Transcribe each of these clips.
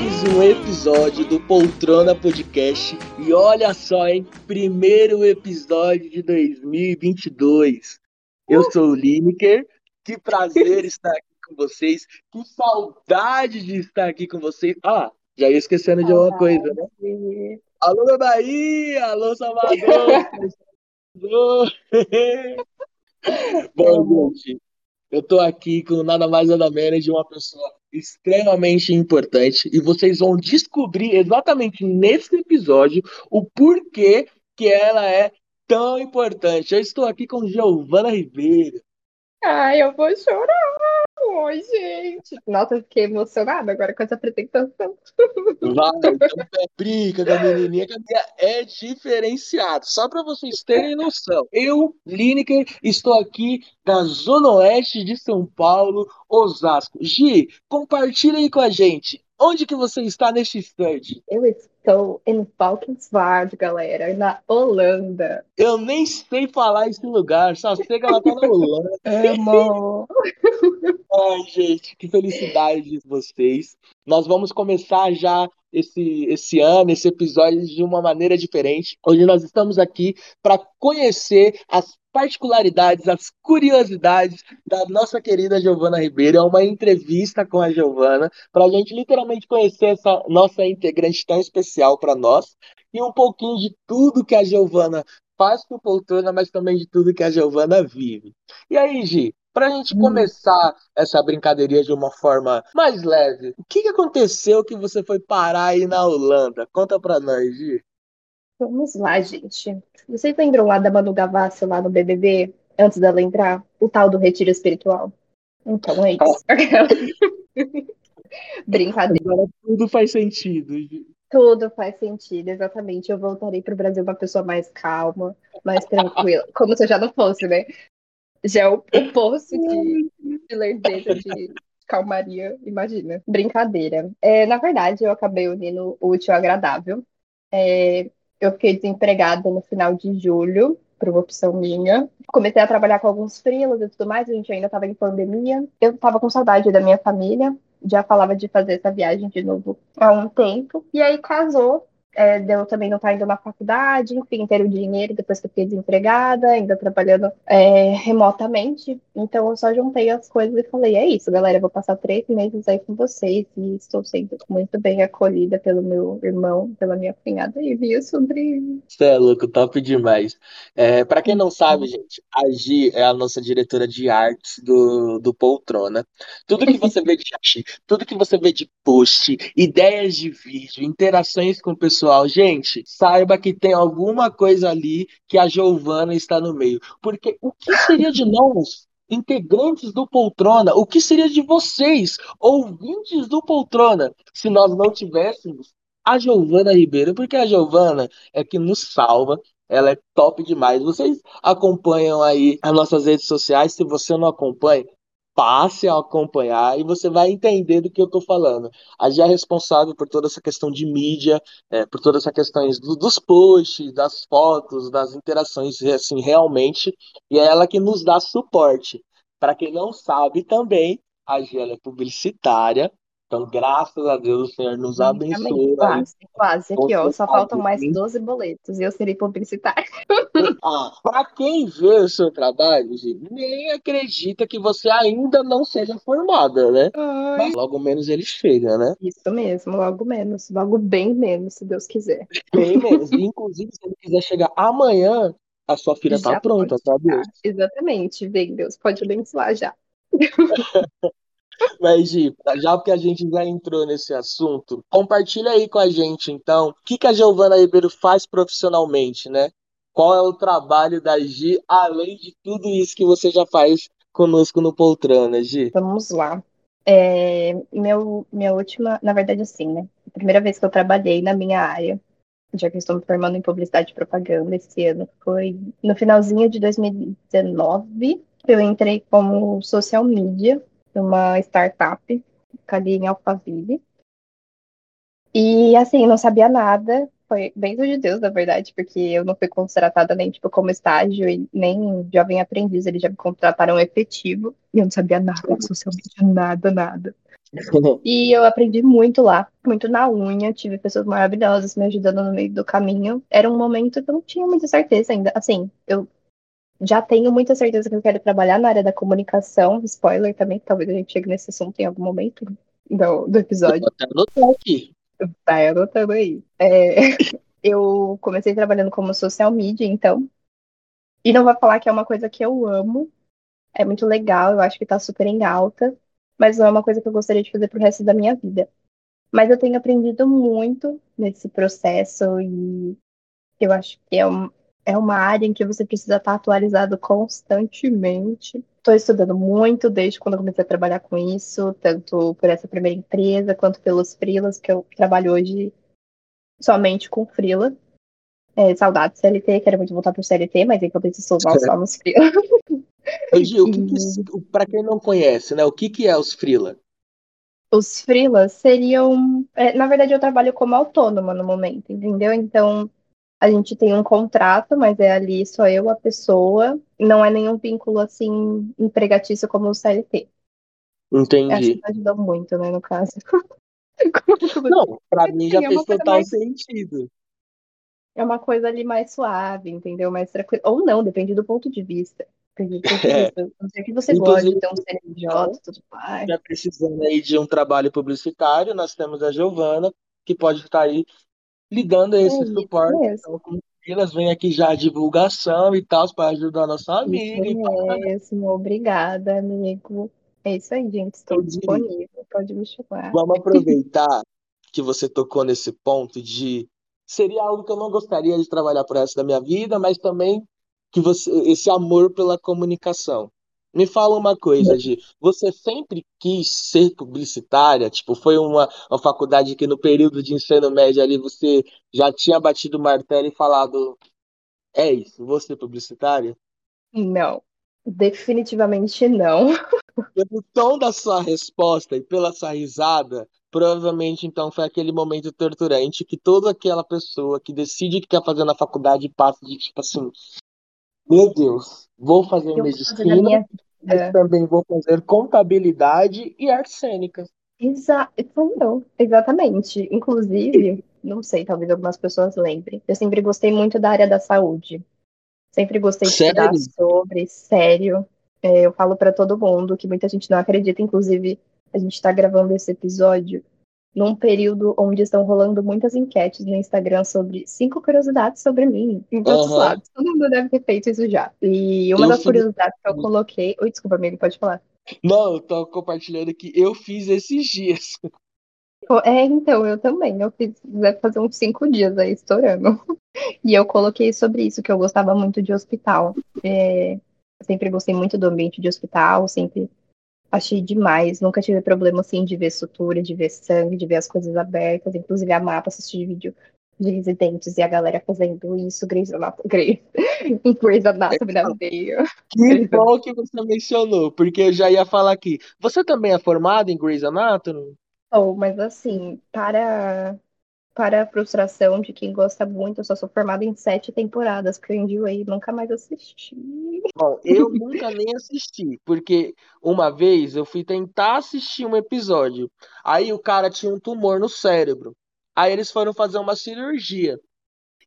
mais um episódio do Poltrona Podcast. E olha só, hein? Primeiro episódio de 2022. Eu sou o Lineker. Que prazer estar aqui com vocês. Que saudade de estar aqui com vocês. Ah, já ia esquecendo de uma coisa, né? Alô, Bahia! Alô, Salvador! Bom, gente, eu tô aqui com nada mais nada menos de uma pessoa extremamente importante e vocês vão descobrir exatamente nesse episódio o porquê que ela é tão importante. Eu estou aqui com Giovana Ribeiro. Ai, eu vou chorar. Oi, gente. Nossa, eu fiquei emocionada agora com essa apresentação. Vai, então brinca da menininha, que a minha é diferenciado. Só para vocês terem noção. Eu, Lineker, estou aqui da Zona Oeste de São Paulo, Osasco. Gi, compartilha aí com a gente. Onde que você está neste instante? Eu estou em Valkenswaard, galera, na Holanda. Eu nem sei falar esse lugar, só sei que ela tá na Holanda. Amo! Ai, gente, que felicidade de vocês. Nós vamos começar já esse, esse ano, esse episódio de uma maneira diferente. Hoje nós estamos aqui para conhecer as particularidades, as curiosidades da nossa querida Giovana Ribeiro. É uma entrevista com a Giovana para a gente literalmente conhecer essa nossa integrante tão especial para nós e um pouquinho de tudo que a Giovana faz com Poltrona, mas também de tudo que a Giovana vive. E aí, Gi, para a gente hum. começar essa brincadeirinha de uma forma mais leve, o que, que aconteceu que você foi parar aí na Holanda? Conta para nós, Gi. Vamos lá, gente. Vocês lembram lá da Manu Gavassi lá no BBB, antes dela entrar? O tal do retiro espiritual? Então é isso. Brincadeira. Agora tudo faz sentido. Tudo faz sentido, exatamente. Eu voltarei para o Brasil uma pessoa mais calma, mais tranquila. Como se eu já não fosse, né? Já é o oposto de, de lerdeza, de calmaria, imagina. Brincadeira. É, na verdade, eu acabei unindo o útil ao agradável. É, eu fiquei desempregada no final de julho, por uma opção minha. Comecei a trabalhar com alguns freelas e tudo mais, a gente ainda estava em pandemia. Eu estava com saudade da minha família, já falava de fazer essa viagem de novo há um tempo. E aí casou é, deu também não estar indo na faculdade, enfim, ter o dinheiro depois que eu fiquei desempregada, ainda trabalhando é, remotamente. Então eu só juntei as coisas e falei: é isso, galera, eu vou passar três meses aí com vocês e estou sendo muito bem acolhida pelo meu irmão, pela minha cunhada e viu sobre. Você é louco, top demais. É, para quem não sabe, gente, a Gi é a nossa diretora de artes do, do Poltrona. Tudo que você vê de arte, tudo que você vê de post, ideias de vídeo, interações com pessoas pessoal, gente, saiba que tem alguma coisa ali que a Giovana está no meio. Porque o que seria de nós, integrantes do Poltrona, o que seria de vocês, ouvintes do Poltrona, se nós não tivéssemos a Giovana Ribeiro? Porque a Giovana é que nos salva, ela é top demais. Vocês acompanham aí as nossas redes sociais. Se você não acompanha, passe a acompanhar e você vai entender do que eu estou falando. A Gia é responsável por toda essa questão de mídia, é, por todas essas questões do, dos posts, das fotos, das interações, assim, realmente, e é ela que nos dá suporte. Para quem não sabe também, a Gia é publicitária, então, graças a Deus, o Senhor nos abençoe. Quase, quase. Aqui, ó, só faltam mais 12 boletos e eu serei publicitário. Ah, para quem vê o seu trabalho, gente, nem acredita que você ainda não seja formada, né? Ai. Mas logo menos ele chega, né? Isso mesmo, logo menos. Logo bem menos, se Deus quiser. Bem menos. inclusive, se ele quiser chegar amanhã, a sua filha já tá pronta, sabe? Exatamente. Vem, Deus, pode abençoar já. Mas, Gi, já que a gente já entrou nesse assunto, compartilha aí com a gente, então, o que, que a Giovana Ribeiro faz profissionalmente, né? Qual é o trabalho da Gi, além de tudo isso que você já faz conosco no Poltrona, Gi? Vamos lá. É, meu, minha última, na verdade, assim, né? A primeira vez que eu trabalhei na minha área, já que estou me formando em publicidade e propaganda esse ano, foi no finalzinho de 2019. Eu entrei como social media numa startup ali em Alphaville. E assim, não sabia nada, foi bem de Deus, na verdade, porque eu não fui contratada nem tipo como estágio e nem jovem aprendiz, eles já me contrataram efetivo e eu não sabia nada, socialmente nada, nada. E eu aprendi muito lá, muito na unha. Tive pessoas maravilhosas me ajudando no meio do caminho. Era um momento que eu não tinha muita certeza ainda. Assim, eu já tenho muita certeza que eu quero trabalhar na área da comunicação. Spoiler também, talvez a gente chegue nesse assunto em algum momento do, do episódio. Até anotar aqui. Vai anotando aí. É, eu comecei trabalhando como social media, então. E não vou falar que é uma coisa que eu amo. É muito legal, eu acho que tá super em alta. Mas não é uma coisa que eu gostaria de fazer pro resto da minha vida. Mas eu tenho aprendido muito nesse processo e eu acho que é, um, é uma área em que você precisa estar atualizado constantemente. Estou estudando muito desde quando eu comecei a trabalhar com isso, tanto por essa primeira empresa quanto pelos freelas, que eu trabalho hoje somente com freela. É, saudade CLT, quero muito voltar pro CLT, mas enquanto isso sou só nos freela. Gil, o que que, para quem não conhece, né, o que, que é os freela? Os freelas seriam. é, na verdade, eu trabalho como autônoma no momento, entendeu? Então, a gente tem um contrato, mas é ali só eu, a pessoa. Não é nenhum vínculo assim empregatício como o CLT. Acho Entendi. que ajudou muito, né, no caso. Não, pra mim já é fez total mais- sentido. É uma coisa ali mais suave, entendeu? Mais tranquila. Ou não, depende do ponto de vista. Depende do ponto de É. vista. Não sei que você gosta Inclusive, de ter um CNPJ e tudo mais. já precisando aí de um trabalho publicitário, nós temos a Giovana, que pode estar aí ligando É esse isso suporte. Então, com elas vem aqui já a divulgação e tal, para ajudar a nossa Isso amiga. E pá, mesmo. Obrigada, amigo. É isso aí, gente. Estou Ô, Gi, disponível. Pode me chamar. Vamos aproveitar que você tocou nesse ponto de seria algo que eu não gostaria de trabalhar pro resto da minha vida, mas também que você esse amor pela comunicação. Me fala uma coisa, Gi, você sempre quis ser publicitária? Tipo, foi uma, uma faculdade que no período de ensino médio ali você já tinha batido o martelo e falado, é isso, vou ser publicitária? Não. Definitivamente não. Pelo tom da sua resposta e pela sua risada, provavelmente então foi aquele momento torturante que toda aquela pessoa que decide que quer fazer na faculdade passa de tipo assim: Meu Deus, vou fazer Eu medicina, mas também vou fazer contabilidade e artes cênicas. Exa eu, exatamente. Inclusive, não sei, talvez algumas pessoas lembrem. Eu sempre gostei muito da área da saúde. Sempre gostei de estudar sobre, sério. É, eu falo pra todo mundo que muita gente não acredita. Inclusive, a gente está gravando esse episódio num período onde estão rolando muitas enquetes no Instagram sobre cinco curiosidades sobre mim, em todos os Aham. lados. Todo mundo deve ter feito isso já. E uma Eu das fiz. curiosidades que eu coloquei. Oi, desculpa, amigo, pode falar. Não, eu tô compartilhando que eu fiz esses dias. É, então, eu também. Eu fiz, deve fazer uns cinco dias aí estourando. E eu coloquei sobre isso, que eu gostava muito de hospital. É, sempre gostei muito do ambiente de hospital, sempre achei demais. Nunca tive problema, assim, de ver sutura, de ver sangue, de ver as coisas abertas. Inclusive, amava assistir vídeo de residentes e a galera fazendo isso. Grey's Anatomy, Grey's, Anatomy na veia. Que bom que você mencionou, porque eu já ia falar aqui. Você também é formado em Grey's Anatomy? Oh, mas assim, para, para a frustração de quem gosta muito, eu só sou formada em sete temporadas, porque eu enjoei e nunca mais assisti. Bom, eu nunca nem assisti, porque uma vez eu fui tentar assistir um episódio, aí o cara tinha um tumor no cérebro. Aí eles foram fazer uma cirurgia.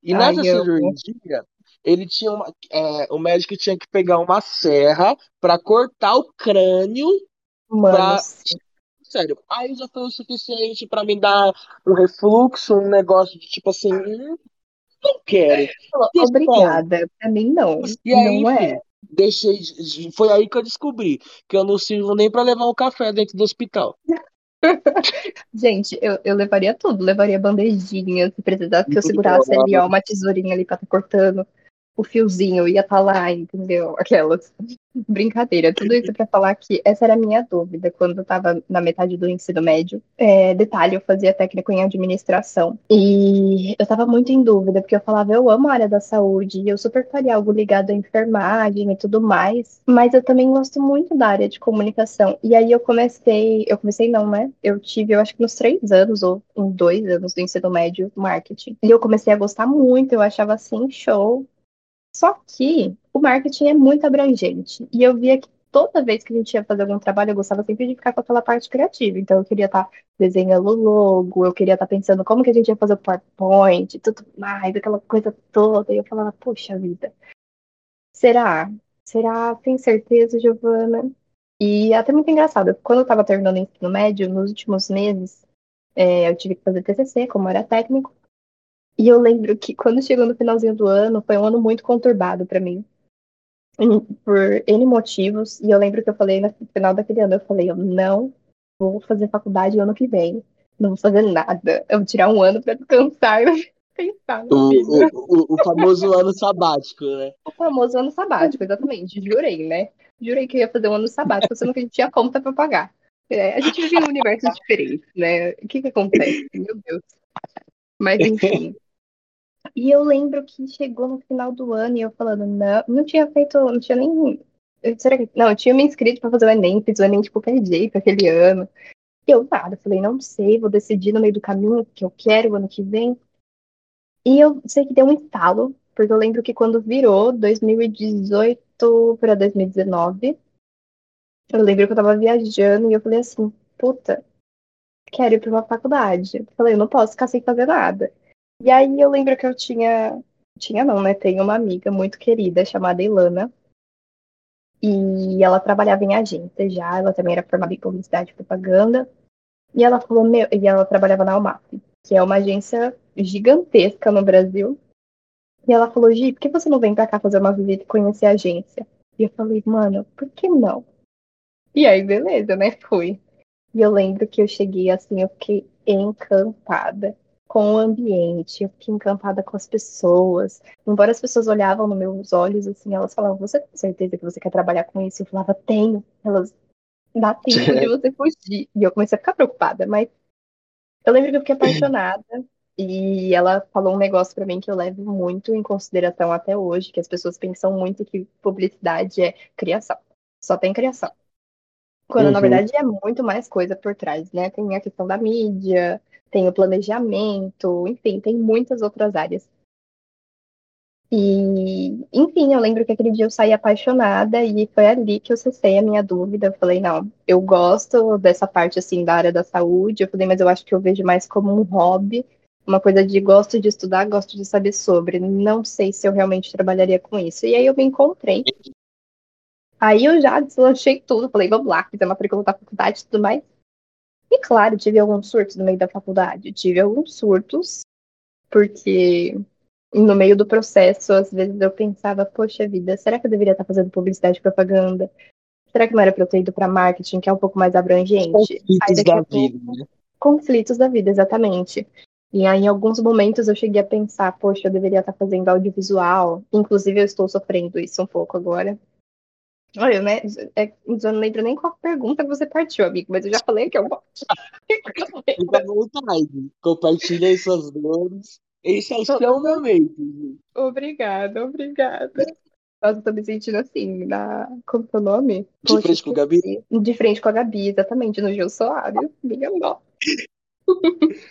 E Ai, nessa eu. cirurgia, ele tinha uma, é, o médico tinha que pegar uma serra para cortar o crânio Mano. Sério, aí já foi o suficiente pra me dar um refluxo, um negócio de tipo assim, hum, não quero. Questão. Obrigada. Pra mim, não. E aí, Não é. deixei. de- Foi aí que eu descobri que eu não sirvo nem pra levar um café dentro do hospital. Gente, eu, eu levaria tudo. Levaria bandejinha, se precisasse que eu segurasse ali, ó, uma tesourinha ali pra estar cortando o fiozinho, ia estar lá, entendeu? Aquelas. Brincadeira, tudo isso pra falar que essa era a minha dúvida quando eu tava na metade do ensino médio. É, detalhe, eu fazia técnico em administração. E eu tava muito em dúvida, porque eu falava, eu amo a área da saúde, e eu super faria algo ligado à enfermagem e tudo mais. Mas eu também gosto muito da área de comunicação. E aí eu comecei, eu comecei não, né? Eu tive, eu acho que nos três anos, ou em dois anos do ensino médio, marketing. E eu comecei a gostar muito, eu achava assim, show. Só que o marketing é muito abrangente. E eu via que toda vez que a gente ia fazer algum trabalho, eu gostava sempre de ficar com aquela parte criativa. Então, eu queria estar tá desenhando o logo, eu queria estar tá pensando como que a gente ia fazer o PowerPoint, tudo mais, aquela coisa toda. E eu falava, poxa vida, será? Será? Tem certeza, Giovana? E é até muito engraçado, quando eu estava terminando o ensino médio, nos últimos meses, é, eu tive que fazer TCC, como era técnico, e eu lembro que quando chegou no finalzinho do ano, foi um ano muito conturbado para mim. Por N motivos. E eu lembro que eu falei no final daquele ano, eu falei, eu não vou fazer faculdade ano que vem. Não vou fazer nada. Eu vou tirar um ano para descansar e pensar o, o, o, o, famoso ano sabático, né? O famoso ano sabático, exatamente. Jurei, né? Jurei que eu ia fazer um ano sabático, sendo que a gente tinha conta para pagar. É, a gente vive em universos diferentes, né? O que que acontece? Meu Deus. Mas enfim. E eu lembro que chegou no final do ano e eu falando, não, não tinha feito, não tinha nem. Será que. Não, eu tinha me inscrito pra fazer o Enem, fiz o Enem de qualquer jeito aquele ano. E eu nada, falei, não sei, vou decidir no meio do caminho o que eu quero o ano que vem. E eu sei que deu um estalo, porque eu lembro que quando virou 2018 para 2019, eu lembro que eu tava viajando e eu falei assim, puta, quero ir pra uma faculdade. Eu falei, eu não posso ficar sem fazer nada. E aí eu lembro que eu tinha. Tinha não, né? Tenho uma amiga muito querida chamada Ilana. E ela trabalhava em agência já, ela também era formada em publicidade e propaganda. E ela falou, meu, e ela trabalhava na UMAP, que é uma agência gigantesca no Brasil. E ela falou, Gi, por que você não vem pra cá fazer uma visita e conhecer a agência? E eu falei, mano, por que não? E aí, beleza, né? Fui. E eu lembro que eu cheguei assim, eu fiquei encantada com o ambiente, eu fiquei encantada com as pessoas. Embora as pessoas olhavam nos meus olhos, assim, elas falavam, você tem certeza que você quer trabalhar com isso? Eu falava, tenho. Elas, dá tempo de você fugir. E eu comecei a ficar preocupada, mas eu lembro que eu fiquei apaixonada. E ela falou um negócio para mim que eu levo muito em consideração até hoje, que as pessoas pensam muito que publicidade é criação. Só tem criação. Quando, uhum. na verdade, é muito mais coisa por trás, né? Tem a questão da mídia, tem o planejamento, enfim, tem muitas outras áreas. E, enfim, eu lembro que aquele dia eu saí apaixonada e foi ali que eu cessei a minha dúvida. Eu falei, não, eu gosto dessa parte, assim, da área da saúde. Eu falei, mas eu acho que eu vejo mais como um hobby, uma coisa de gosto de estudar, gosto de saber sobre. Não sei se eu realmente trabalharia com isso. E aí eu me encontrei. Aí eu já deslanchei tudo, falei, vamos lá, fiz a matrícula da faculdade e tudo mais. E claro, tive alguns surtos no meio da faculdade. Tive alguns surtos, porque no meio do processo, às vezes eu pensava, poxa vida, será que eu deveria estar fazendo publicidade e propaganda? Será que não era para eu ter ido para marketing, que é um pouco mais abrangente? Conflitos da pouco, vida, né? Conflitos da vida, exatamente. E aí, em alguns momentos, eu cheguei a pensar, poxa, eu deveria estar fazendo audiovisual. Inclusive, eu estou sofrendo isso um pouco agora. Olha, né? É, eu não lembro nem qual pergunta que você partiu, amigo, mas eu já falei que eu vou. Fica à vontade. Compartilha aí suas dores. Esse é o seu momento. Obrigada, obrigada. Nossa, eu tô me sentindo assim, na. Como é o nome? De Poxa, frente com a Gabi? De frente com a Gabi, exatamente, no Gil Soares. Minha nó.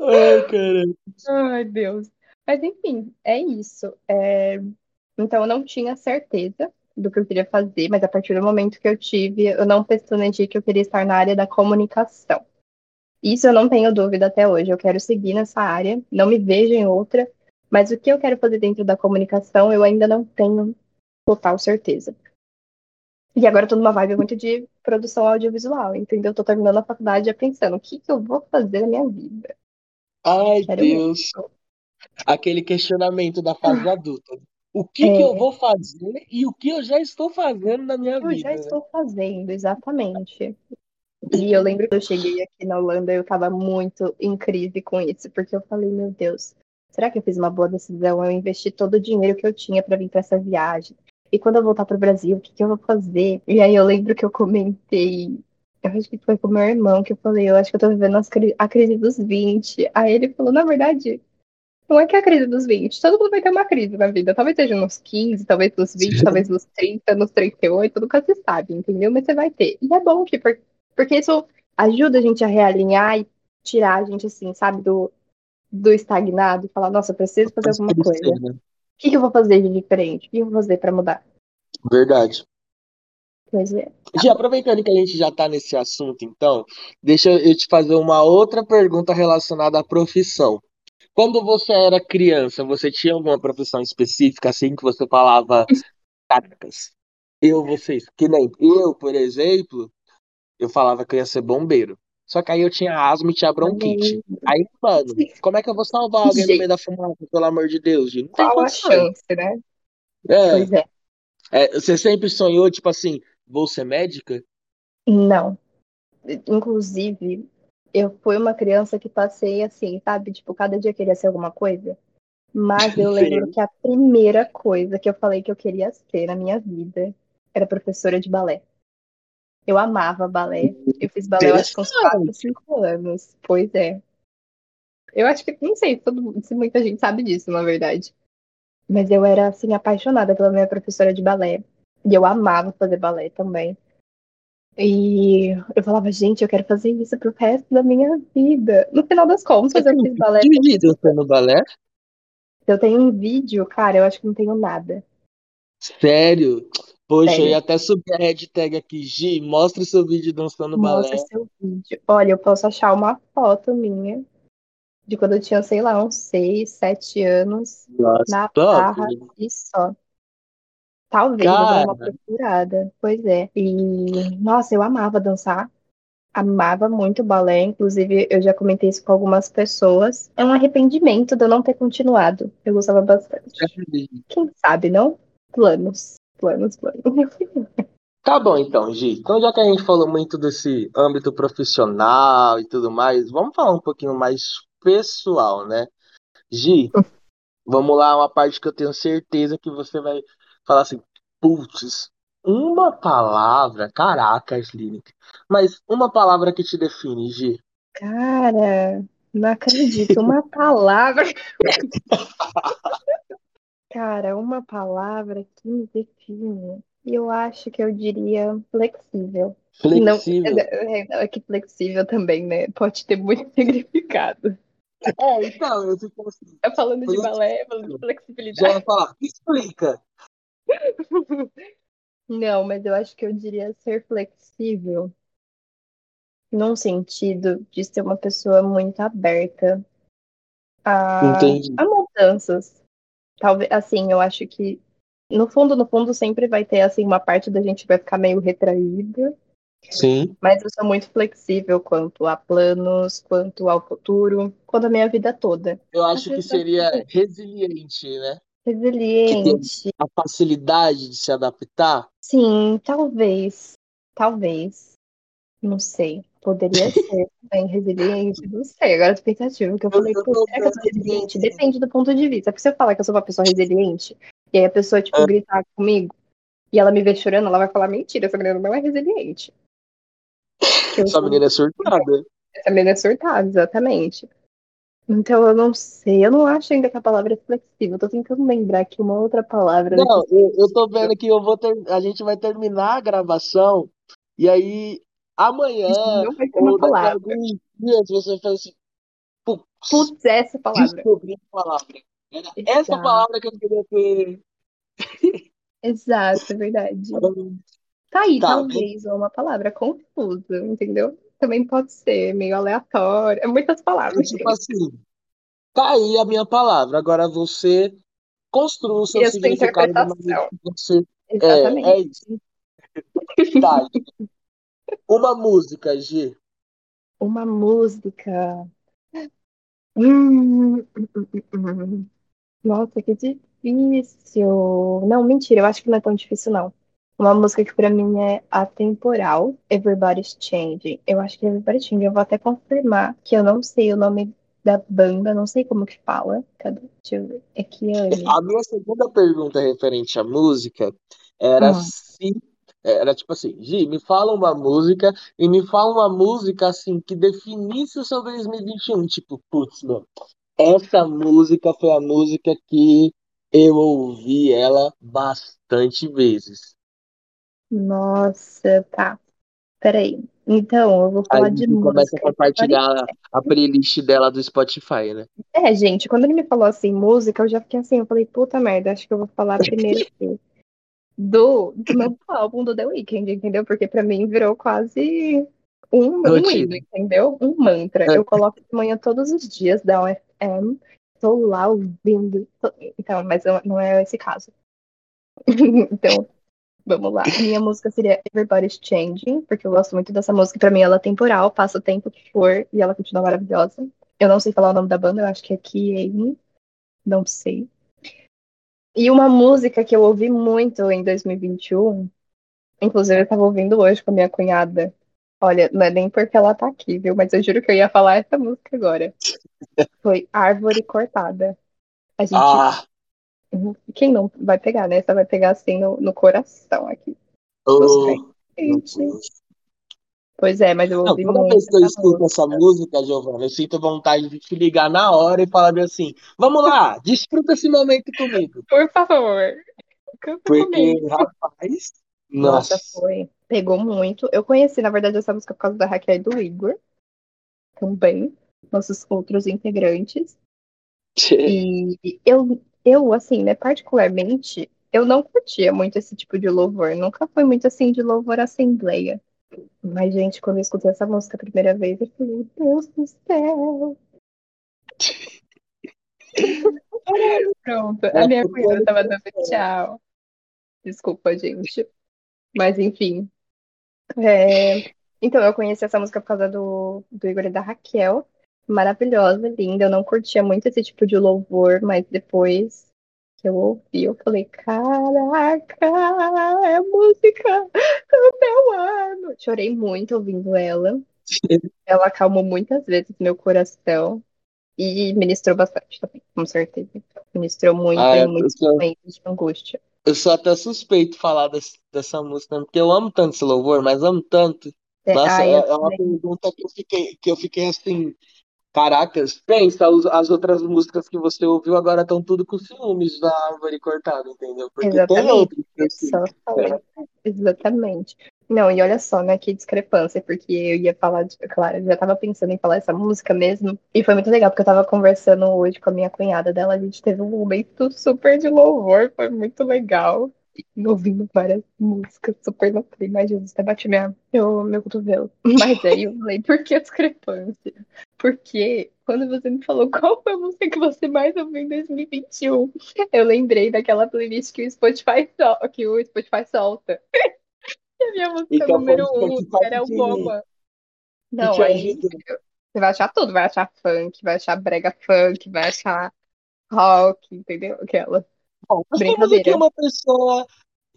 Ai, caramba. Ai, Deus. Mas enfim, é isso. É... Então eu não tinha certeza do que eu queria fazer, mas a partir do momento que eu tive, eu não personagei que eu queria estar na área da comunicação. Isso eu não tenho dúvida até hoje. Eu quero seguir nessa área, não me vejo em outra, mas o que eu quero fazer dentro da comunicação eu ainda não tenho total certeza. E agora eu tô numa vibe muito de produção audiovisual, entendeu? Eu tô terminando a faculdade já pensando o que, que eu vou fazer na minha vida. Ai, quero Deus. Muito. Aquele questionamento da fase adulta o que, é. que eu vou fazer e o que eu já estou fazendo na minha eu vida. Eu já né? estou fazendo, exatamente. E eu lembro que eu cheguei aqui na Holanda, eu estava muito em crise com isso, porque eu falei, meu Deus, será que eu fiz uma boa decisão? Eu investi todo o dinheiro que eu tinha para vir para essa viagem. E quando eu voltar para o Brasil, o que, que eu vou fazer? E aí eu lembro que eu comentei eu acho que foi com meu irmão que eu falei, eu acho que eu tô vivendo a crise dos 20. Aí ele falou, na verdade, não é que é a crise dos 20. Todo mundo vai ter uma crise na vida. Talvez seja nos 15, talvez nos 20, talvez nos 30, nos 38, nunca se sabe, entendeu? Mas você vai ter. E é bom que, porque isso ajuda a gente a realinhar e tirar a gente, assim, sabe, do, do estagnado e falar, nossa, eu preciso fazer alguma coisa. Né? O que, que eu vou fazer de diferente? O que eu vou fazer para mudar? Verdade. Pois é. Gi, aproveitando que a gente já tá nesse assunto, então, deixa eu te fazer uma outra pergunta relacionada à profissão. Quando você era criança, você tinha alguma profissão específica, assim, que você falava, caracas, eu, vocês, que nem eu, por exemplo, eu falava que eu ia ser bombeiro. Só que aí eu tinha asma e tinha bronquite. Aí, mano, como é que eu vou salvar alguém no meio da fumaça, pelo amor de Deus? Não tem Qual a chance, né? É, Pois é. é, você sempre sonhou, tipo assim, vou ser médica? Não. Inclusive, eu fui uma criança que passei assim, sabe? Tipo, cada dia queria ser alguma coisa. Mas eu lembro Sim. que a primeira coisa que eu falei que eu queria ser na minha vida era professora de balé. Eu amava balé. Eu fiz balé, eu acho que uns 4, Interessante. 5 anos. Pois é. Eu acho que, não sei se, todo, se muita gente sabe disso, na verdade. Mas eu era, assim, apaixonada pela minha professora de balé. E eu amava fazer balé também. E eu falava, gente, eu quero fazer isso pro resto da minha vida. No final das contas, eu fiz balé. que vídeo você no balé? Eu tenho um vídeo, cara, eu acho que não tenho nada. Sério? Poxa, eu Sério. ia até subir a hashtag aqui, Gi, mostra o seu vídeo dançando Mostra balé. seu vídeo. Olha, eu posso achar uma foto minha de quando eu tinha, sei lá, uns 6, 7 anos, Nossa, na top. barra e só. Talvez eu vou dar uma Cara, procurada. Pois é. E, nossa, eu amava dançar. Amava muito balé. Inclusive, eu já comentei isso com algumas pessoas. É um arrependimento de eu não ter continuado. Eu gostava bastante. Quem sabe, não? Planos. Planos, planos. tá bom então, Gi. Então, já que a gente falou muito desse âmbito profissional e tudo mais, vamos falar um pouquinho mais pessoal, né? Gi, vamos lá, uma parte que eu tenho certeza que você vai falar assim, putz, uma palavra, caracas, Lineker, mas uma palavra que te define, Gi. Cara, não acredito. Uma palavra. Cara, uma palavra que me define. Eu acho que eu diria flexível. Não, Flexível. é, é que flexível também, né? Pode ter muito significado. É, então, eu fico assim. É falando de balé, falando de Já ia flexibilidade. falar, explica. Não, mas eu acho que eu diria ser flexível num sentido de ser uma pessoa muito aberta a, Entendi. a mudanças. Talvez, assim, eu acho que no fundo, no fundo, sempre vai ter assim uma parte da gente vai ficar meio retraída, Sim. mas eu sou muito flexível quanto a planos, quanto ao futuro, quanto a minha vida toda. Eu acho que seria ser resiliente, né? Resiliente. a facilidade de se adaptar. Sim, talvez, talvez, não sei. Poderia ser bem resiliente, não sei. Agora eu tô pensativa, que eu falei, eu pô, será que eu sou resiliente? Depende do ponto de vista. Porque se eu falar que eu sou uma pessoa resiliente, e aí a pessoa, tipo, É. gritar comigo, e ela me ver chorando, ela vai falar, mentira, essa menina não é resiliente. Essa menina é surtada. Essa menina é surtada, exatamente. Então eu não sei, eu não acho ainda que a palavra é flexível. Eu tô tentando lembrar aqui uma outra palavra. Não, eu, eu tô vendo que eu vou ter, a gente vai terminar a gravação e aí amanhã Não vai ter uma ou daqui a palavra. alguns dias você fala assim, putz, essa palavra. descobri a palavra. Era essa palavra que eu queria ter. Exato, é verdade. Tá aí, Tá, talvez, uma palavra confusa, entendeu? Também pode ser meio aleatório. É muitas É palavras. tipo assim, tá aí a minha palavra. Agora você construa o seu E significado da maneira interpretação. que você. É, Exatamente. é isso. Tá. Uma música, Gi. Uma música. Hum, hum, hum, hum. Nossa, que difícil. Não, mentira, eu acho que não é tão difícil, não. Uma música que pra mim é atemporal, Everybody's Changing. Eu acho que é Everybody's Changing. Eu vou até confirmar que eu não sei o nome da banda, não sei como que fala. Cadê? Deixa eu ver. É Kiane. A minha segunda pergunta referente à música era Hum. se. Era tipo assim, Gi, me fala uma música e me fala uma música assim que definisse o seu 2021. Tipo, putz, meu, essa música foi a música que eu ouvi ela bastante vezes. Nossa, tá. Peraí. Então, eu vou Aí falar a de gente começa a música. compartilhar a playlist dela do Spotify, né? É, gente, quando ele me falou assim, música, eu já fiquei assim, eu falei, puta merda, acho que eu vou falar primeiro do, do novo álbum do The Weeknd, entendeu? Porque pra mim virou quase um, um hino, entendeu? Um mantra. Eu coloco de manhã todos os dias da UFM, tô lá ouvindo. Tô... Então, mas não é esse caso. então, vamos lá. Minha música seria Everybody's Changing, porque eu gosto muito dessa música. Pra mim, ela é temporal, passa o tempo que for e ela continua maravilhosa. Eu não sei falar o nome da banda, eu acho que é Kiane. Não sei. E uma música que eu ouvi muito em 2021, inclusive eu tava ouvindo hoje com a minha cunhada. Olha, não é nem porque ela tá aqui, viu? Mas eu juro que eu ia falar essa música agora. Foi Árvore Cortada. A gente. Ah. Quem não vai pegar, né? Você vai pegar assim no, no coração aqui. Oh, Pois é, mas eu ouvi não, toda vez que eu escuto essa música, Giovana, eu sinto vontade de te ligar na hora e falar assim: vamos lá, desfruta esse momento comigo. Por favor. Canta Porque, comigo. rapaz, nossa. nossa. foi. Pegou muito. Eu conheci, na verdade, essa música por causa da Raquel e do Igor. Também. Nossos outros integrantes. e eu, eu, assim, né, particularmente, eu não curtia muito esse tipo de louvor. Nunca foi muito assim de louvor assembleia. Mas, gente, quando eu escutei essa música a primeira vez, eu falei, Deus do céu! Pronto, a minha cunhada tava dando tchau. Desculpa, gente. Mas, enfim. É... Então, eu conheci essa música por causa do, do Igor e da Raquel. Maravilhosa, linda. Eu não curtia muito esse tipo de louvor, mas depois que eu ouvi, eu falei, caraca, é música do meu ano. Chorei muito ouvindo ela. ela acalmou muitas vezes meu coração e ministrou bastante também, com certeza. Ministrou muito ah, em muitos sou... momentos de angústia. Eu sou até suspeito falar desse, dessa música, porque eu amo tanto esse louvor, mas amo tanto. É, Nossa, ah, é, é uma pergunta que eu fiquei, que eu fiquei assim, Caracas, pensa, as outras músicas que você ouviu agora estão tudo com ciúmes da árvore cortada, entendeu? Porque Exatamente. tem outros. Assim, é. Exatamente. Não, e olha só, né, que discrepância, porque eu ia falar, de, claro, eu já tava pensando em falar essa música mesmo, e foi muito legal, porque eu tava conversando hoje com a minha cunhada dela, a gente teve um momento super de louvor, foi muito legal, ouvindo várias músicas super clima, mas Jesus, até bati minha, meu, meu cotovelo. Mas aí eu falei, por que a discrepância? Porque quando você me falou qual foi a música que você mais ouviu em 2021, eu lembrei daquela playlist que o Spotify, sol que o Spotify solta. e a minha música então, número um era o Boba. Não, aí você vai achar tudo, vai achar funk, vai achar brega funk, vai achar rock, entendeu? Aquela. Bom, nós temos aqui uma pessoa,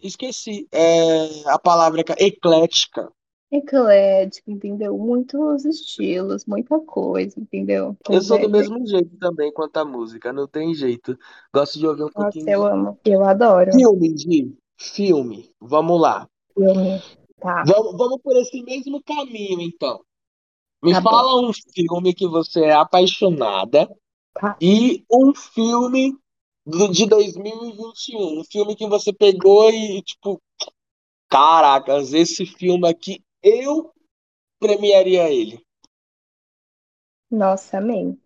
esqueci é, a palavra eclética. Eclético, entendeu? Muitos estilos, muita coisa, entendeu? Eu sou do mesmo jeito também quanto a música, não tem jeito. Gosto de ouvir um Nossa, pouquinho. eu amo, eu adoro. Filme, Gi, filme, vamos lá. Filme, tá. Vamos, vamos por esse mesmo caminho, então. Me tá fala bom. um filme que você é apaixonada tá. e um filme de 2021. Um filme que você pegou e, tipo, caracas, esse filme aqui, eu premiaria ele. Nossa, amém.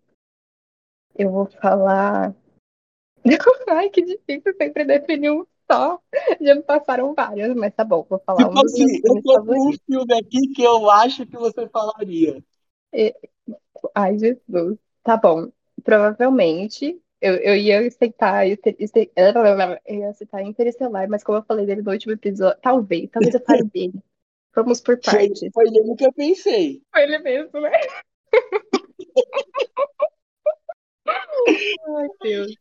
Eu vou falar. Ai, que difícil sempre definir um só. Já me passaram vários, mas tá bom, vou falar tipo um assim, Eu tô um filme aqui que eu acho que você falaria. Ai, Jesus. Tá bom. Provavelmente eu, eu ia aceitar, eu ia aceitar Interestelar, mas como eu falei dele no último episódio, talvez, talvez eu fale dele. Vamos por partes. Foi, foi ele que eu pensei. Foi ele mesmo, né? Ai, Deus.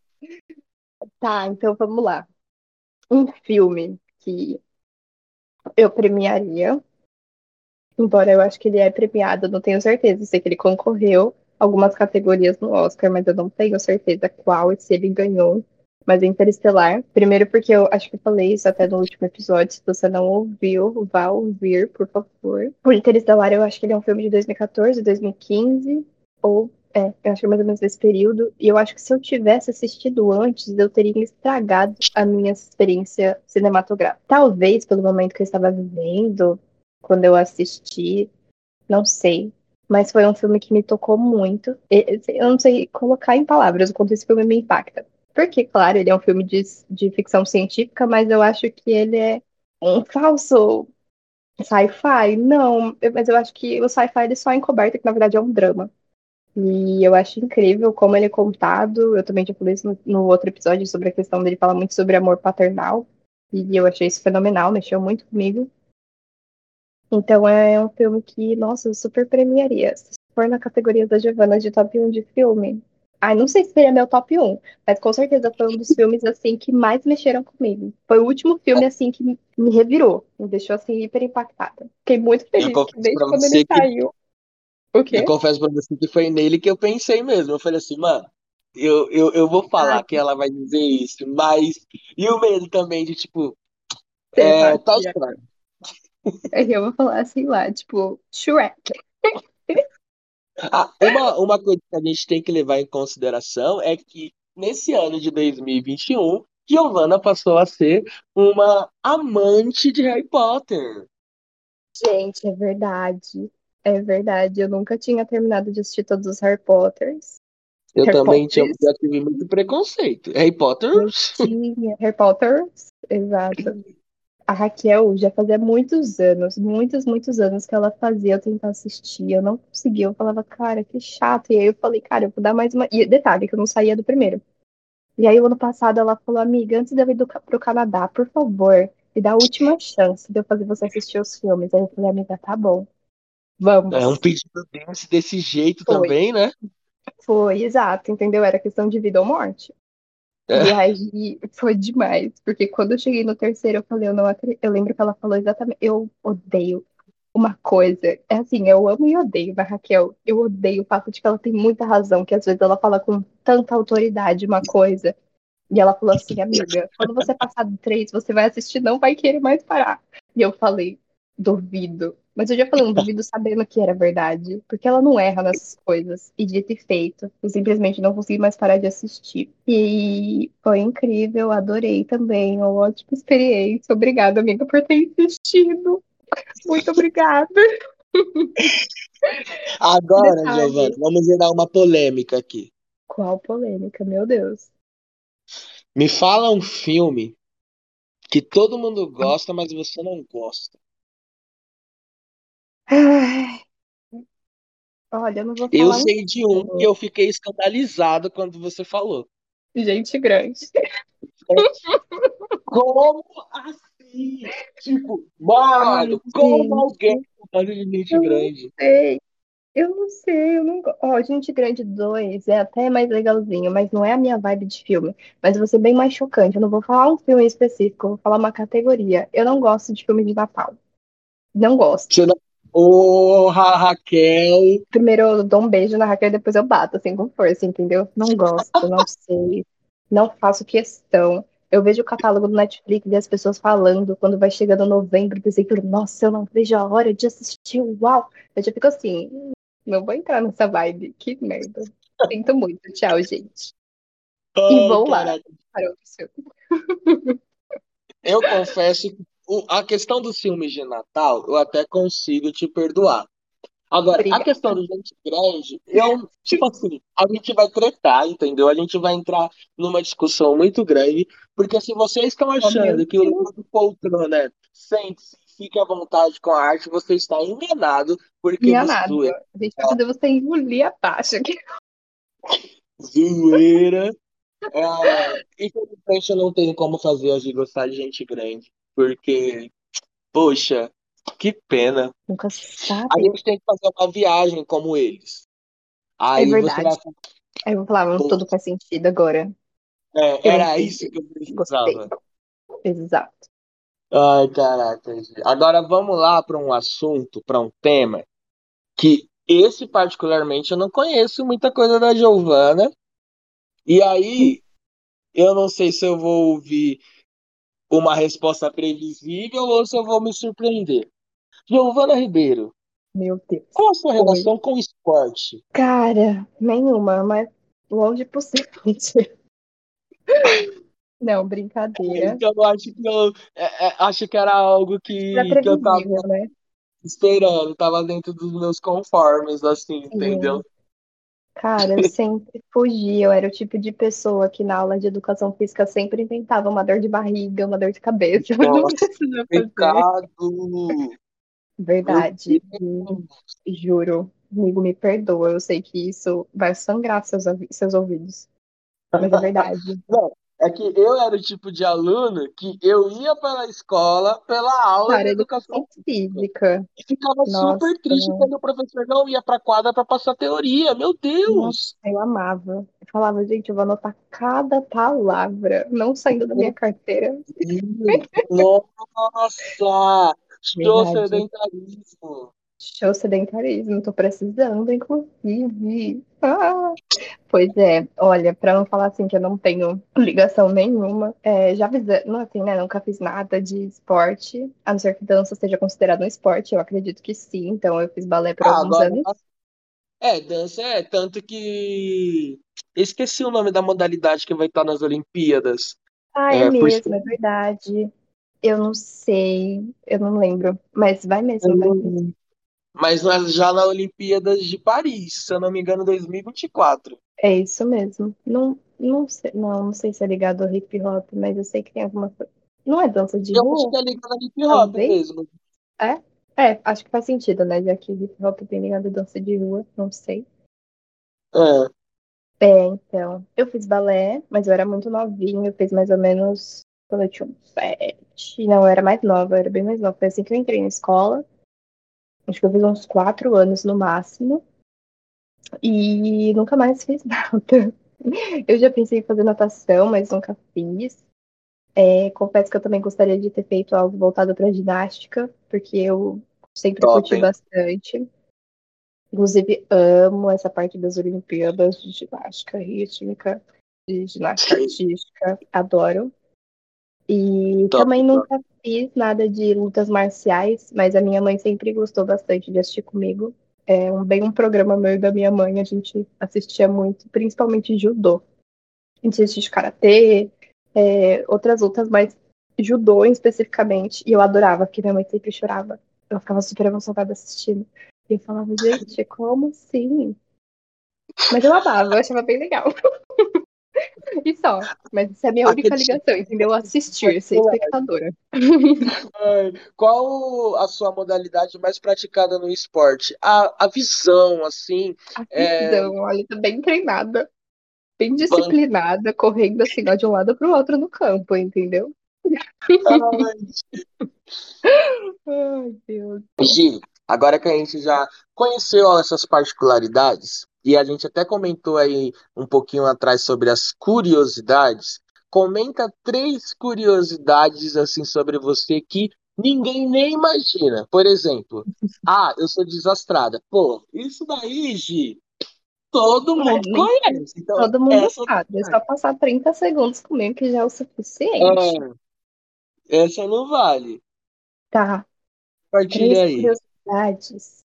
Tá, então vamos lá. Um filme que eu premiaria, embora eu acho que ele é premiado, não tenho certeza, sei que ele concorreu algumas categorias no Oscar, mas eu não tenho certeza qual e se ele ganhou. Mas é Interestelar. Primeiro porque eu acho que eu falei isso até no último episódio. Se você não ouviu, vá ouvir, por favor. O Interestelar, eu acho que ele é um filme de 2014, 2015. Ou, é, eu acho que é mais ou menos desse período. E eu acho que se eu tivesse assistido antes, eu teria estragado a minha experiência cinematográfica. Talvez pelo momento que eu estava vivendo, quando eu assisti. Não sei. Mas foi um filme que me tocou muito. Eu não sei colocar em palavras o quanto esse filme me impacta. Porque, claro, ele é um filme de, de ficção científica, mas eu acho que ele é um falso sci-fi. Não, mas eu acho que o sci-fi ele só é encoberto, que na verdade é um drama. E eu acho incrível como ele é contado. Eu também já falei isso no, no outro episódio sobre a questão dele falar muito sobre amor paternal. E eu achei isso fenomenal, mexeu muito comigo. Então é um filme que, nossa, eu super premiaria. Se for na categoria da Giovanna de top 1 de filme. Ai, não sei se seria meu top 1, mas com certeza foi um dos filmes assim que mais mexeram comigo. Foi o último filme assim que me revirou, me deixou assim hiper impactada. Fiquei muito Eu feliz desde quando ele você que saiu. O eu quê? confesso pra você que foi nele que eu pensei mesmo. Eu falei assim, mano, eu, eu, eu vou Ah, falar que ela vai dizer isso, mas e o medo também de tipo, é, é? Story. Aí eu vou falar assim lá, tipo, Shrek. Ah, uma, uma coisa que a gente tem que levar em consideração é que nesse ano de 2021, Giovanna passou a ser uma amante de Harry Potter. Gente, é verdade. É verdade. Eu nunca tinha terminado de assistir todos os Harry Potters. Eu Harry também tinha, já tive muito preconceito. Harry Potter. Harry Potters. Exato. A Raquel já fazia muitos anos, muitos, muitos anos que ela fazia eu tentar assistir. Eu não conseguia. Eu falava, cara, que chato. E aí eu falei, cara, eu vou dar mais uma. E detalhe, que eu não saía do primeiro. E aí, o ano passado, ela falou, amiga, antes de eu ir do, pro Canadá, por favor, me dá a última chance de eu fazer você assistir os filmes. Aí eu falei, amiga, tá bom, é um vamos. pedido desse, desse jeito Foi, também, né? foi, exato, entendeu? Era questão de vida ou morte. E É, aí foi demais, porque quando eu cheguei no terceiro, eu falei, eu não acredito. Eu lembro que ela falou exatamente, eu odeio uma coisa. É assim, eu amo e odeio, mas Raquel, eu odeio o fato de que ela tem muita razão, que às vezes ela fala com tanta autoridade uma coisa. E ela falou assim, amiga, quando você passar do 3, você vai assistir, não vai querer mais parar. E eu falei, duvido. Mas eu já falei um duvido sabendo que era verdade. Porque ela não erra nessas coisas. E dito e feito. Eu simplesmente não consegui mais parar de assistir. E foi incrível, adorei também. Uma ótima experiência. Obrigada, amiga, por ter insistido. Muito obrigada. Agora, Giovanna, Detalhe. vamos gerar uma polêmica aqui. Qual polêmica, meu Deus. Me fala um filme que todo mundo gosta, mas você não gosta. Ai, olha, eu não vou Eu falar um sei de um que eu fiquei escandalizado quando você falou. Gente grande. Como assim? Tipo, mano, como alguém gosta de gente Eu não grande? sei. Eu não sei, eu não gosto. Ó, Gente Grande 2 é até mais legalzinho, mas não é a minha vibe de filme. Mas vai ser bem mais chocante. Eu não vou falar um filme específico, eu vou falar uma categoria. Eu não gosto de filme de Natal. Não gosto. Você não... Ô, Ra- Raquel. Primeiro eu dou um beijo na Raquel e depois eu bato, assim, com força, entendeu? Não gosto, não sei. Não faço questão. Eu vejo o catálogo do Netflix e as pessoas falando quando vai chegando novembro, dezembro, nossa, eu não vejo a hora de assistir, uau! Eu já fico assim, "Hum, não vou entrar nessa vibe, que merda. Sinto muito, tchau, gente. E Ai, vou lá para outro filme. Eu confesso que o- a questão dos filmes de Natal, eu até consigo te perdoar. Agora, a questão Obrigada. do gente grande, eu, tipo assim, a gente vai tretar, entendeu? A gente vai entrar numa discussão muito grande, porque se vocês estão achando que o livro do Poltrona é sente-se, fique à vontade com a arte, você está enganado, porque você enganado. zoeira, A gente vai fazer você engolir a taxa aqui. zoeira. É, infelizmente eu não tenho como fazer a gente gostar de gente grande, porque, poxa, que pena. Nunca se A sabe. gente tem que fazer uma viagem como eles. É Aí você vai verdade. Aí eu falar, "Hum, tudo faz sentido agora. É, era isso que eu Gostei. precisava. Exato. Ai, caraca. Agora vamos lá para um assunto, para um tema que esse particularmente eu não conheço muita coisa da Giovana. E aí eu não sei se eu vou ouvir uma resposta previsível ou se eu vou me surpreender. Giovana Ribeiro, Meu Deus. qual a sua Oi. relação com o esporte? Cara, nenhuma, mas longe possível. Não, brincadeira. Então eu acho que eu é, é, acho que era algo Era que, que eu tava né? esperando, tava dentro dos meus conformes, assim, Sim. entendeu? Cara, eu sempre fugia. Eu era o tipo de pessoa que na aula de educação física sempre inventava uma dor de barriga, uma dor de cabeça. Não Nossa, pecado! Verdade. Deus! Juro. Amigo, me perdoa. Eu sei que isso vai sangrar seus, seus ouvidos. Mas é verdade. Não, é que eu era o tipo de aluno que eu ia pela escola, pela aula de Para educação física. E ficava Nossa, super triste quando o professor não ia pra quadra pra passar teoria. Meu Deus! eu amava. Eu falava, gente, eu vou anotar cada palavra, não saindo da minha carteira. Nossa! Sedentarismo! Show sedentarismo, tô precisando, inclusive. Ah, pois é, olha, pra não falar assim que eu não tenho ligação nenhuma, é, já avisando, não assim, né, nunca fiz nada de esporte, a não ser que dança seja considerado um esporte, eu acredito que sim, então eu fiz balé por Ah, alguns agora. anos. É, dança é. Tanto que. Esqueci o nome da modalidade que vai estar nas Olimpíadas. Ah, é É, por mesmo, é verdade. Eu não sei, eu não lembro, mas vai mesmo, vai mesmo. Mas nós já na Olimpíadas de Paris, se eu não me engano, 2024. É isso mesmo. Não, não sei, não, não sei se é ligado ao hip hop, mas eu sei que tem alguma coisa. Não é dança de Eu acho que rua? é ligado ao hip hop Talvez. mesmo. É? É, acho que faz sentido, né? Já que hip hop tem ligado à dança de rua, não sei. É. É, então. Eu fiz balé, mas eu era muito novinha, eu fiz mais ou menos quando eu tinha uns sete. Não, eu era mais nova, eu era bem mais nova. Foi assim que eu entrei na escola. Acho que eu fiz uns quatro anos no máximo. E nunca mais fiz nada. Eu já pensei em fazer natação, mas nunca fiz. É, confesso que eu também gostaria de ter feito algo voltado para ginástica, porque eu sempre Top, curti hein? bastante. Inclusive, amo essa parte das Olimpíadas de ginástica rítmica, de ginástica artística, adoro. E Top, também top. nunca fiz nada de lutas marciais, mas a minha mãe sempre gostou bastante de assistir comigo. É um, bem um programa meu e da minha mãe, a gente assistia muito, principalmente judô. A gente assistia karatê, é, outras lutas, mas judô especificamente, e eu adorava, porque minha mãe sempre chorava. Eu ficava super emocionada assistindo. E eu falava, gente, como assim? Mas eu amava, eu achava bem legal. E só. Mas essa é a minha única ligação, entendeu? Assistir, ser espectadora. Ai, Qual a sua modalidade mais praticada no esporte? A, a visão, assim, A é, visão, olha, tá bem treinada, bem ban- disciplinada, correndo assim, ó, de um lado pro outro no campo, entendeu? Ai, Deus. Gi, agora que a gente já conheceu essas particularidades, e a gente até comentou aí um pouquinho atrás sobre as curiosidades, comenta três curiosidades assim sobre você que ninguém nem imagina. Por exemplo, ah, eu sou desastrada. Pô, isso daí, Gi, todo mundo conhece. Então, todo mundo essa sabe. É só passar 30 segundos comigo que já é o suficiente. É, essa não vale. Tá. Partilha Três aí. curiosidades.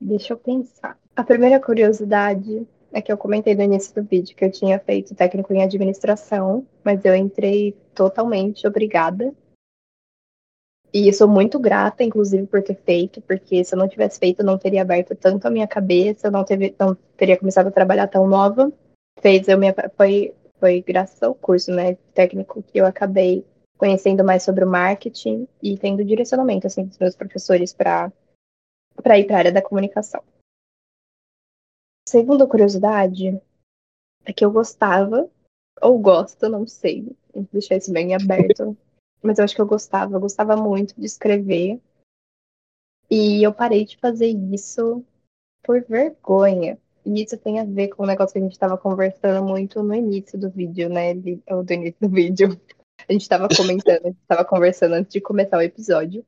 Deixa eu pensar. A primeira curiosidade é que eu comentei no início do vídeo que eu tinha feito técnico em administração, mas eu entrei totalmente obrigada. E sou muito grata, inclusive, por ter feito, porque se eu não tivesse feito, eu não teria aberto tanto a minha cabeça, eu não, teve, não teria começado a trabalhar tão nova. Fez eu me, foi, foi graças ao curso né, técnico que eu acabei conhecendo mais sobre o marketing e tendo direcionamento assim, dos meus professores para ir para a área da comunicação. Segunda curiosidade é que eu gostava, ou gosto, não sei, vou deixar isso bem aberto, mas eu acho que eu gostava, eu gostava muito de escrever. E eu parei de fazer isso por vergonha. E isso tem a ver com o negócio que a gente estava conversando muito no início do vídeo, né? Ou do início do vídeo. A gente estava comentando, a gente estava conversando antes de começar o episódio.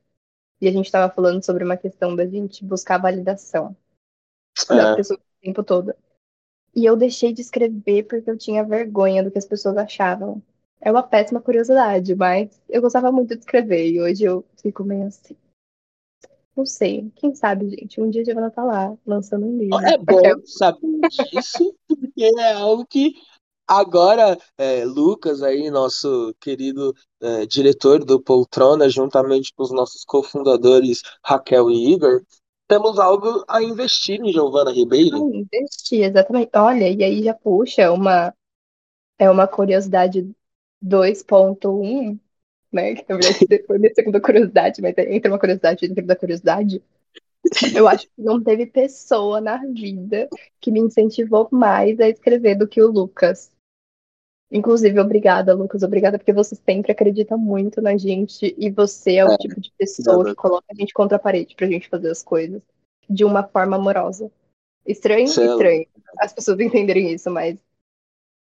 E a gente estava falando sobre uma questão da gente buscar a validação das É. pessoas o tempo todo. E eu deixei de escrever porque eu tinha vergonha do que as pessoas achavam. É uma péssima curiosidade, mas eu gostava muito de escrever e hoje eu fico meio assim. Não sei, quem sabe, gente, um dia já vai estar lá lançando um livro. É bom Aquela- saber disso, porque é algo que agora é, Lucas aí, nosso querido é, diretor do Poltrona, juntamente com os nossos cofundadores Raquel e Igor, temos algo a investir em Giovana Ah, Ribeiro. investir, exatamente. Olha, e aí já puxa uma, é uma curiosidade 2.1, né? Que foi minha segunda curiosidade, mas entra uma curiosidade dentro da curiosidade. Eu acho que não teve pessoa na vida que me incentivou mais a escrever do que o Lucas. Inclusive, obrigada, Lucas. Obrigada porque você sempre acredita muito na gente e você é o É, tipo de pessoa que coloca a gente contra a parede pra gente fazer as coisas de uma forma amorosa. Estranho, Cê é estranho as pessoas entenderem isso, mas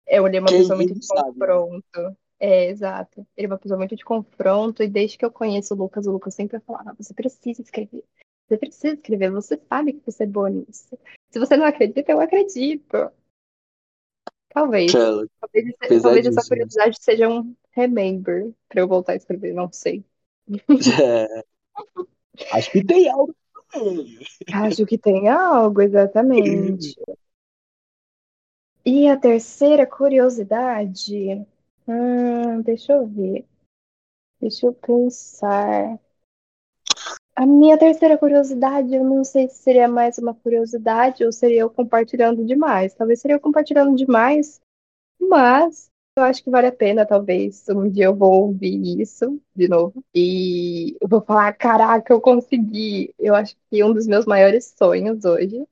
eu ele é uma Quem pessoa muito de sabe, né? confronto. É, exato. Ele é uma pessoa muito de confronto e desde que eu conheço o Lucas, o Lucas sempre fala, ah, você precisa escrever. Você precisa escrever, você sabe que você é boa nisso. Se você não acredita, eu acredito. Talvez. Talvez, talvez essa curiosidade seja um remember pra eu voltar a escrever, não sei. É, acho que tem algo também. Acho que tem algo, exatamente. E a terceira curiosidade? Hum, deixa eu ver. Deixa eu pensar. A minha terceira curiosidade, eu não sei se seria mais uma curiosidade ou seria eu compartilhando demais. Talvez seria eu compartilhando demais, mas eu acho que vale a pena, talvez. Um dia eu vou ouvir isso de novo e eu vou falar: caraca, eu consegui. Eu acho que um dos meus maiores sonhos hoje.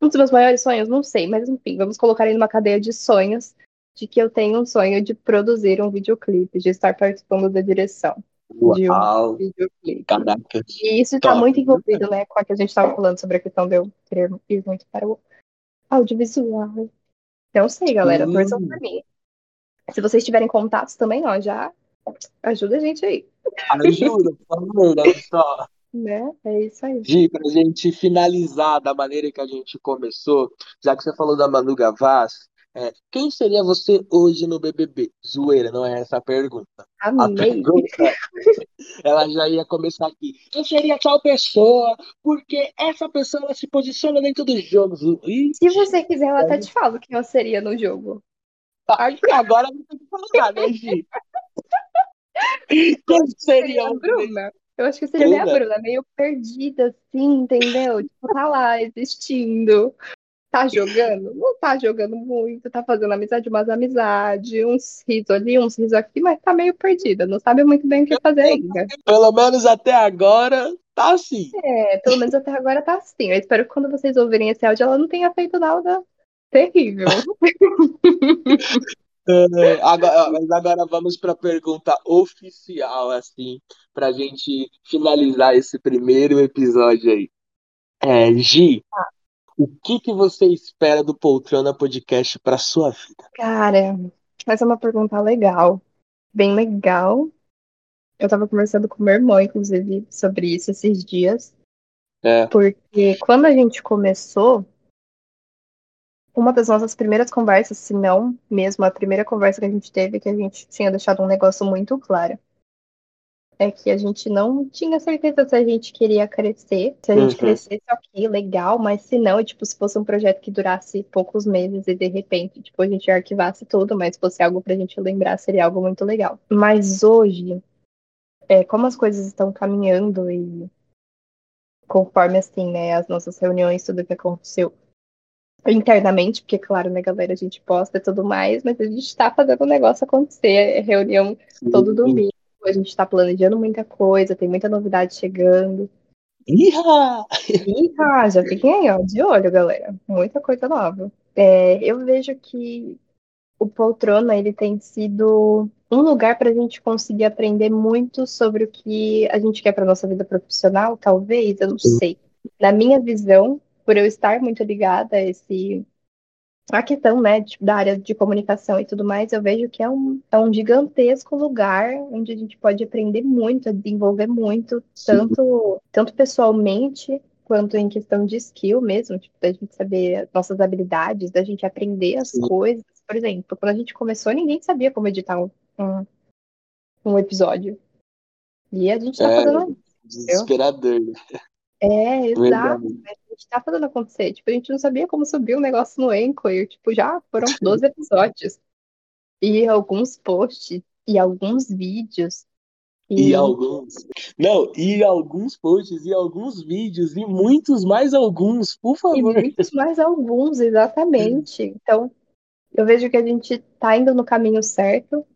Um dos meus maiores sonhos, não sei, mas enfim, vamos colocar aí numa cadeia de sonhos de que eu tenho um sonho de produzir um videoclipe, de estar participando da direção Uau, caraca. E isso está muito envolvido, né, com a que a gente estava falando sobre a questão de eu querer ir muito para o audiovisual. Não sei, galera, torçam Hum, por mim. Se vocês tiverem contatos também, ó, já ajuda a gente aí, ajuda, por favor, olha só. né? É isso aí. Gi, pra gente finalizar da maneira que a gente começou, já que você falou da Manu Gavassi, é, quem seria você hoje no BBB? Zoeira, não é essa a pergunta. A Amei. pergunta, ela já ia começar aqui. Eu seria tal pessoa, porque essa pessoa se posiciona dentro dos jogos. Ih, Se você quiser, eu até te falo quem eu seria no jogo. agora não tem que falar, né, Gi? Quem seria a Bruna. Eu acho que seria minha Bruna? Bruna, meio perdida, assim, entendeu? Tipo, tá lá, existindo. Tá jogando? Não tá jogando muito, tá fazendo amizade, umas amizades, uns risos ali, uns risos aqui, mas tá meio perdida, não sabe muito bem o que fazer ainda. Pelo menos até agora, tá assim. É, pelo menos até agora tá assim. Eu espero que quando vocês ouvirem esse áudio, ela não tenha feito nada terrível. É, agora, mas agora vamos para a pergunta oficial, assim, para gente finalizar esse primeiro episódio aí. É, Gi, o que que você espera do Poltrona Podcast para sua vida? Cara, essa é uma pergunta legal. Bem legal. Eu tava conversando com meu irmão, inclusive, sobre isso esses dias. É, Porque quando a gente começou, uma das nossas primeiras conversas, se não mesmo a primeira conversa que a gente teve, que a gente tinha deixado um negócio muito claro. É que a gente não tinha certeza se a gente queria crescer. Se a gente Uhum. crescesse, ok, legal, mas se não, tipo, se fosse um projeto que durasse poucos meses e de repente, tipo, a gente arquivasse tudo, mas fosse algo pra gente lembrar, seria algo muito legal. Mas hoje, é, como as coisas estão caminhando e conforme assim, né, as nossas reuniões, tudo que aconteceu internamente, porque, claro, né, galera, a gente posta e tudo mais, mas a gente tá fazendo o negócio acontecer, é reunião todo domingo, a gente tá planejando muita coisa, tem muita novidade chegando. Iha! Ah, já fiquem aí, ó, de olho, galera. Muita coisa nova. É, eu vejo que o Poltrona ele tem sido um lugar para a gente conseguir aprender muito sobre o que a gente quer para nossa vida profissional, talvez, eu não sei. Na minha visão, por eu estar muito ligada a esse a questão, né, tipo, da área de comunicação e tudo mais, eu vejo que é um, é um gigantesco lugar onde a gente pode aprender muito, desenvolver muito, tanto, tanto pessoalmente quanto em questão de skill mesmo, tipo, da gente saber as nossas habilidades, da gente aprender as Sim. coisas. Por exemplo, quando a gente começou, ninguém sabia como editar um, um, um episódio. E a gente tá É, fazendo isso. desesperador. É, exato. Verdade. Gente tá fazendo acontecer. Tipo, a gente não sabia como subir um negócio no Anchor. Tipo, já foram 12 episódios. E alguns posts e alguns vídeos E, e alguns. Não, e alguns posts, e alguns vídeos, e muitos mais alguns, por favor. E muitos mais alguns, exatamente. Então, eu vejo que a gente está indo no caminho certo.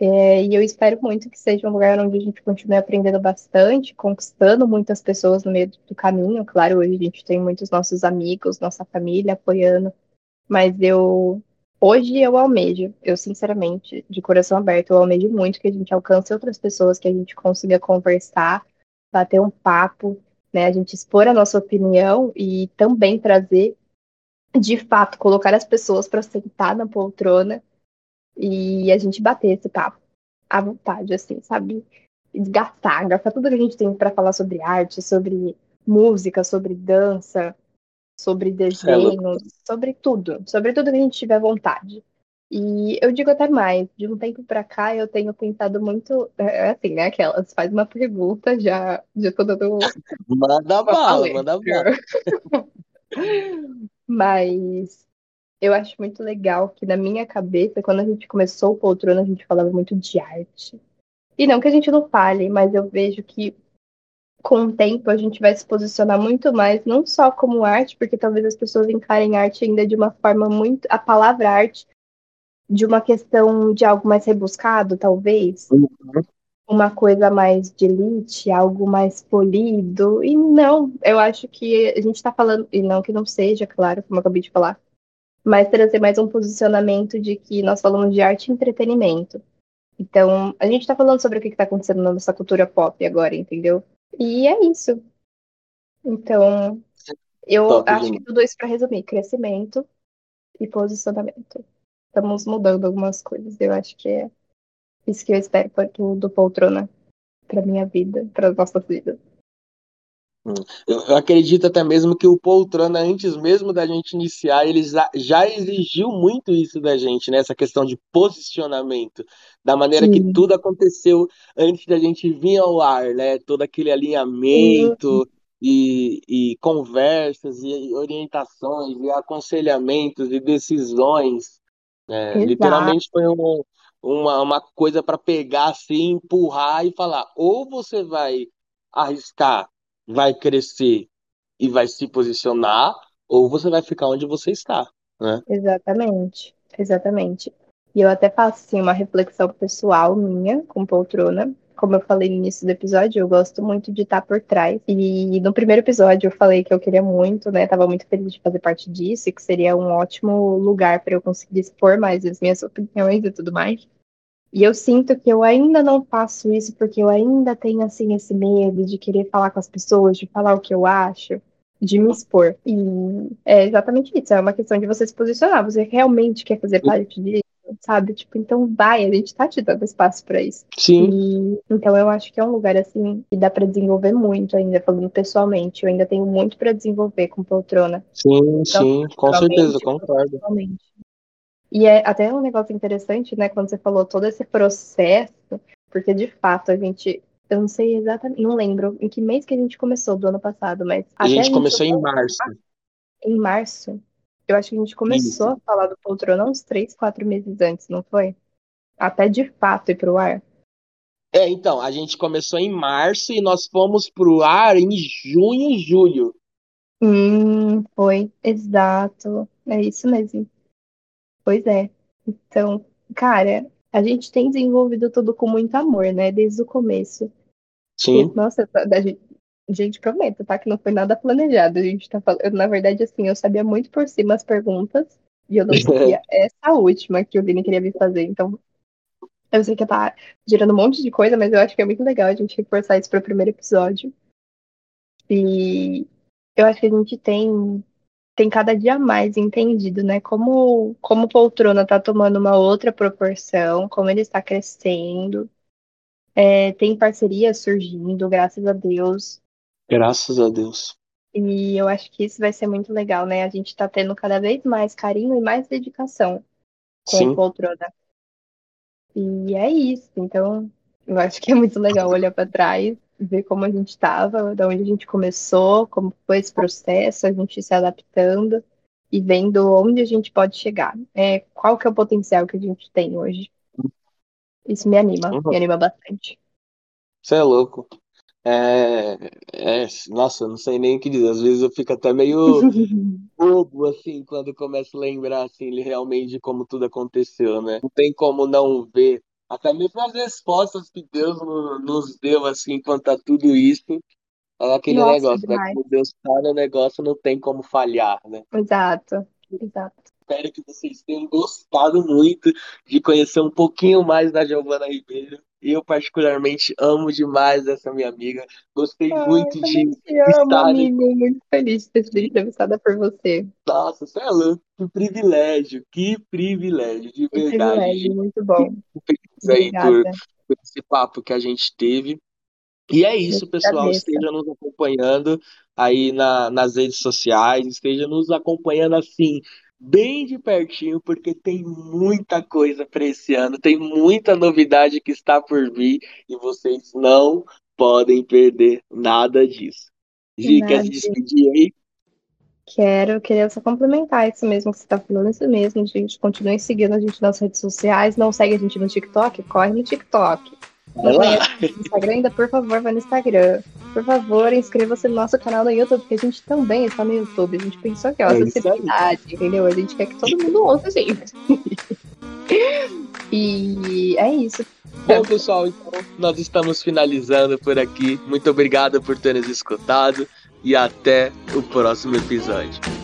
É, e eu espero muito que seja um lugar onde a gente continue aprendendo bastante, conquistando muitas pessoas no meio do caminho. Claro, hoje a gente tem muitos nossos amigos, nossa família apoiando, mas eu hoje eu almejo, eu sinceramente, de coração aberto, eu almejo muito que a gente alcance outras pessoas, que a gente consiga conversar, bater um papo, né, a gente expor a nossa opinião e também trazer, de fato, colocar as pessoas para sentar na poltrona e a gente bater esse papo à vontade, assim, sabe? Gastar, gastar tudo que a gente tem para falar sobre arte, sobre música, sobre dança, sobre desenhos, é sobre tudo, sobre tudo que a gente tiver vontade. E eu digo até mais, de um tempo para cá eu tenho pensado muito, é, é assim, né, aquelas, faz uma pergunta, já, já tô dando... Manda bala, manda bala. Mas eu acho muito legal que na minha cabeça, quando a gente começou o Poltrona, a gente falava muito de arte. E não que a gente não fale, mas eu vejo que com o tempo a gente vai se posicionar muito mais, não só como arte, porque talvez as pessoas encarem arte ainda de uma forma muito. a palavra arte de uma questão de algo mais rebuscado, talvez. Uhum. Uma coisa mais de elite, algo mais polido. E não, eu acho que a gente está falando, e não que não seja, claro, como eu acabei de falar, mas trazer mais um posicionamento de que nós falamos de arte e entretenimento. Então, a gente está falando sobre o que está acontecendo na nossa cultura pop agora, entendeu? E é isso. Então, eu Top, acho gente. que tudo isso para resumir: crescimento e posicionamento. Estamos mudando algumas coisas. Eu acho que é isso que eu espero para do poltrona, para minha vida, para nossas vidas. Eu acredito até mesmo que o Poltrona, antes mesmo da gente iniciar, ele já exigiu muito isso da gente, né? Essa questão de posicionamento, da maneira Sim. que tudo aconteceu antes da gente vir ao ar, né? Todo aquele alinhamento e, e, conversas e orientações e aconselhamentos e decisões. Né? Literalmente foi um, uma, uma coisa para pegar assim, empurrar e falar: ou você vai arriscar vai crescer e vai se posicionar, ou você vai ficar onde você está, né? Exatamente, exatamente. E eu até faço assim, uma reflexão pessoal minha com poltrona. Como eu falei no início do episódio, eu gosto muito de estar por trás. E no primeiro episódio eu falei que eu queria muito, né? Tava muito feliz de fazer parte disso, e que seria um ótimo lugar para eu conseguir expor mais as minhas opiniões e tudo mais. E eu sinto que eu ainda não faço isso porque eu ainda tenho assim esse medo de querer falar com as pessoas, de falar o que eu acho, de me expor. E é exatamente isso, é uma questão de você se posicionar, você realmente quer fazer parte disso, sabe? Tipo, então vai, a gente tá te dando espaço para isso. Sim. E, então eu acho que é um lugar assim que dá para desenvolver muito ainda, falando pessoalmente, eu ainda tenho muito para desenvolver com poltrona. Sim, então, sim, com certeza, concordo. E é até um negócio interessante, né, quando você falou todo esse processo, porque de fato a gente. Eu não sei exatamente, não lembro em que mês que a gente começou do ano passado, mas. A gente, a gente começou em março. Em março? Eu acho que a gente começou Isso. a falar do poltrona uns três, quatro meses antes, não foi? Até de fato ir pro ar. É, então, a gente começou em março e nós fomos pro ar em junho e julho. Hum, foi, exato. É isso mesmo. Pois é. Então, cara, a gente tem desenvolvido tudo com muito amor, né? Desde o começo. Sim. nossa, a gente, gente, prometo, tá? Que não foi nada planejado. A gente tá falando. Na verdade, assim, eu sabia muito por cima as perguntas. E eu não sabia essa última que o Vini queria vir fazer. Então, eu sei que tá gerando um monte de coisa, mas eu acho que é muito legal a gente reforçar isso para o primeiro episódio. E eu acho que a gente tem tem cada dia mais entendido, né? Como, como Poltrona está tomando uma outra proporção, como ele está crescendo. É, tem parcerias surgindo, graças a Deus. Graças a Deus. E eu acho que isso vai ser muito legal, né? A gente está tendo cada vez mais carinho e mais dedicação com Sim. Poltrona. E é isso. Então, eu acho que é muito legal olhar para trás ver como a gente estava, da onde a gente começou, como foi esse processo, a gente se adaptando e vendo onde a gente pode chegar. É, qual que é o potencial que a gente tem hoje. Isso me anima, uhum. me anima bastante. Você é louco. É, é, nossa, não sei nem o que dizer. Às vezes eu fico até meio bobo, assim, quando começo a lembrar, assim, realmente de como tudo aconteceu, né? Não tem como não ver. Até mesmo as respostas que Deus nos deu, assim, quanto a tudo isso. É aquele Nossa, negócio, né? Como Deus tá no negócio, não tem como falhar, né? Exato, exato. Espero que vocês tenham gostado muito de conhecer um pouquinho mais da Giovana Ribeiro. Eu, particularmente, amo demais essa minha amiga. Gostei Ai, muito de amo, estar nesse. amigo. Muito feliz de ter sido entrevistada por você. Nossa, você é louco. Que privilégio, que privilégio, de Que verdade, privilégio, muito bom. Feliz aí por, por esse papo que a gente teve. E é isso, pessoal. Esteja nos acompanhando aí na, nas redes sociais, esteja nos acompanhando assim, bem de pertinho, porque tem muita coisa para esse ano, tem muita novidade que está por vir e vocês não podem perder nada disso. Gi, quer se despedir aí? Quero, queria só complementar isso mesmo que você está falando, isso mesmo, gente. Continue seguindo a gente nas redes sociais. Não segue a gente no TikTok? Corre no TikTok. Vai Não lá. conhece o Instagram ainda? Por favor, vai no Instagram. Por favor, inscreva-se no nosso canal no YouTube, porque a gente também está no YouTube. A gente pensou que ó, É isso aí. acessibilidade, entendeu? A gente quer que todo mundo ouça a gente. e é isso. Bom, pessoal, então nós estamos finalizando por aqui. Muito obrigado por ter nos escutado e até o próximo episódio.